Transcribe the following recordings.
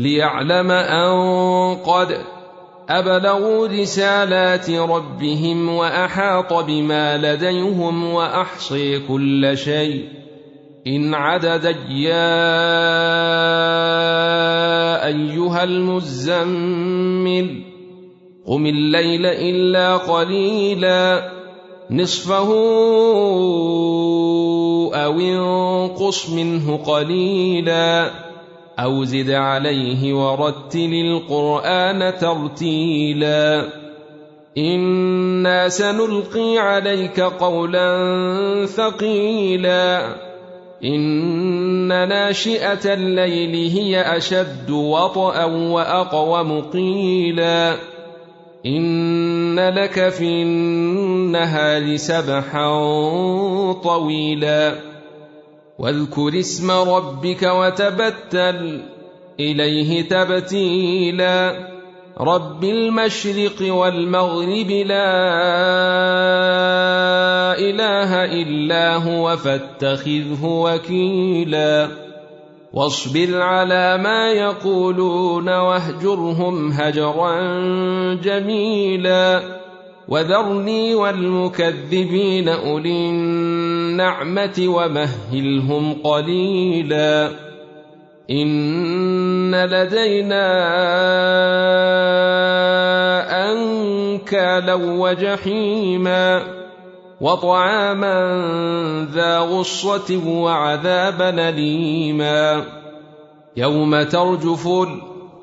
ليعلم أن قد أبلغوا رسالات ربهم وأحاط بما لديهم وأحصي كل شيء. إن عددا يا أيها المزمل قم الليل إلا قليلا نصفه أو انقص منه قليلا. أو زد عليه ورتل القرآن ترتيلا. إنا سنلقي عليك قولا ثقيلا. إن ناشئة الليل هي أشد وطئا وأقوم قيلا. إن لك في النهار سبحا طويلا. واذكر اسم ربك وتبتل إليه تبتيلا. رب المشرق والمغرب لا إله إلا هو فاتخذه وكيلا. واصبر على ما يقولون واهجرهم هجرا جميلا. وذرني والمكذبين أولي النعمة ومهلهم قليلا إن لدينا أنكالا وجحيما وطعاما ذا غصة وعذابا أليما يوم ترجف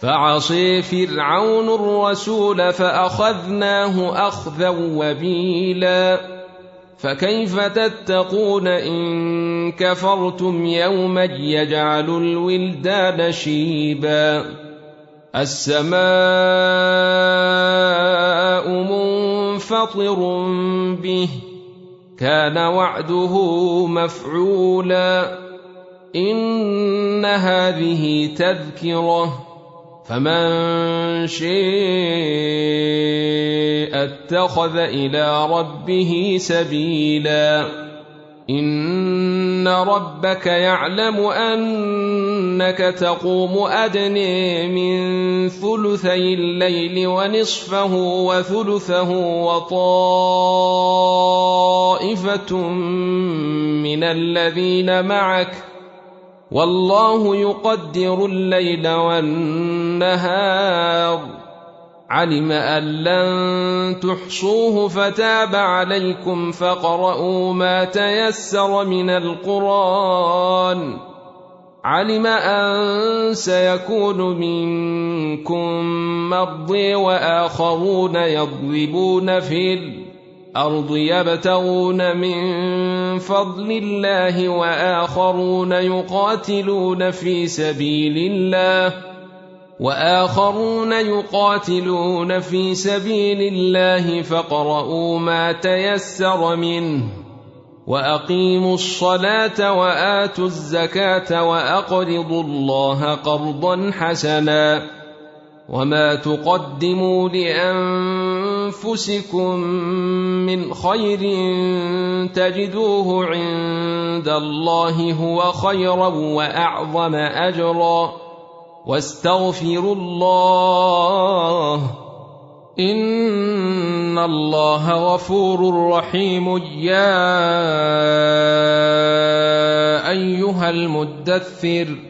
فعصي فرعون الرسول فأخذناه أخذا وبيلا. فكيف تتقون إن كفرتم يوما يجعل الولدان شيبا؟ السماء منفطر به كان وعده مفعولا. إن هذه تذكرة. فمن شيء اتخذ إلى ربه سبيلا ان ربك يعلم انك تقوم ادني من ثلثي الليل ونصفه وثلثه وطائفه من الذين معك والله يقدر الليل والنهار. علم أن لن تحصوه فتاب عليكم فاقرؤوا ما تيسر من القرآن. علم أن سيكون منكم مرضي وآخرون يضربون في الأرض يبتغون من فضل الله وآخرون يقاتلون في سبيل الله وآخرون يقاتلون في سبيل الله فاقرؤوا ما تيسر منه وأقيموا الصلاة وآتوا الزكاة وأقرضوا الله قرضا حسنا وما تقدموا لأنفسكم من خير تجدوه عند الله هو خيرا وأعظم أجرا واستغفروا الله إن الله غفور رحيم يا أيها المدثر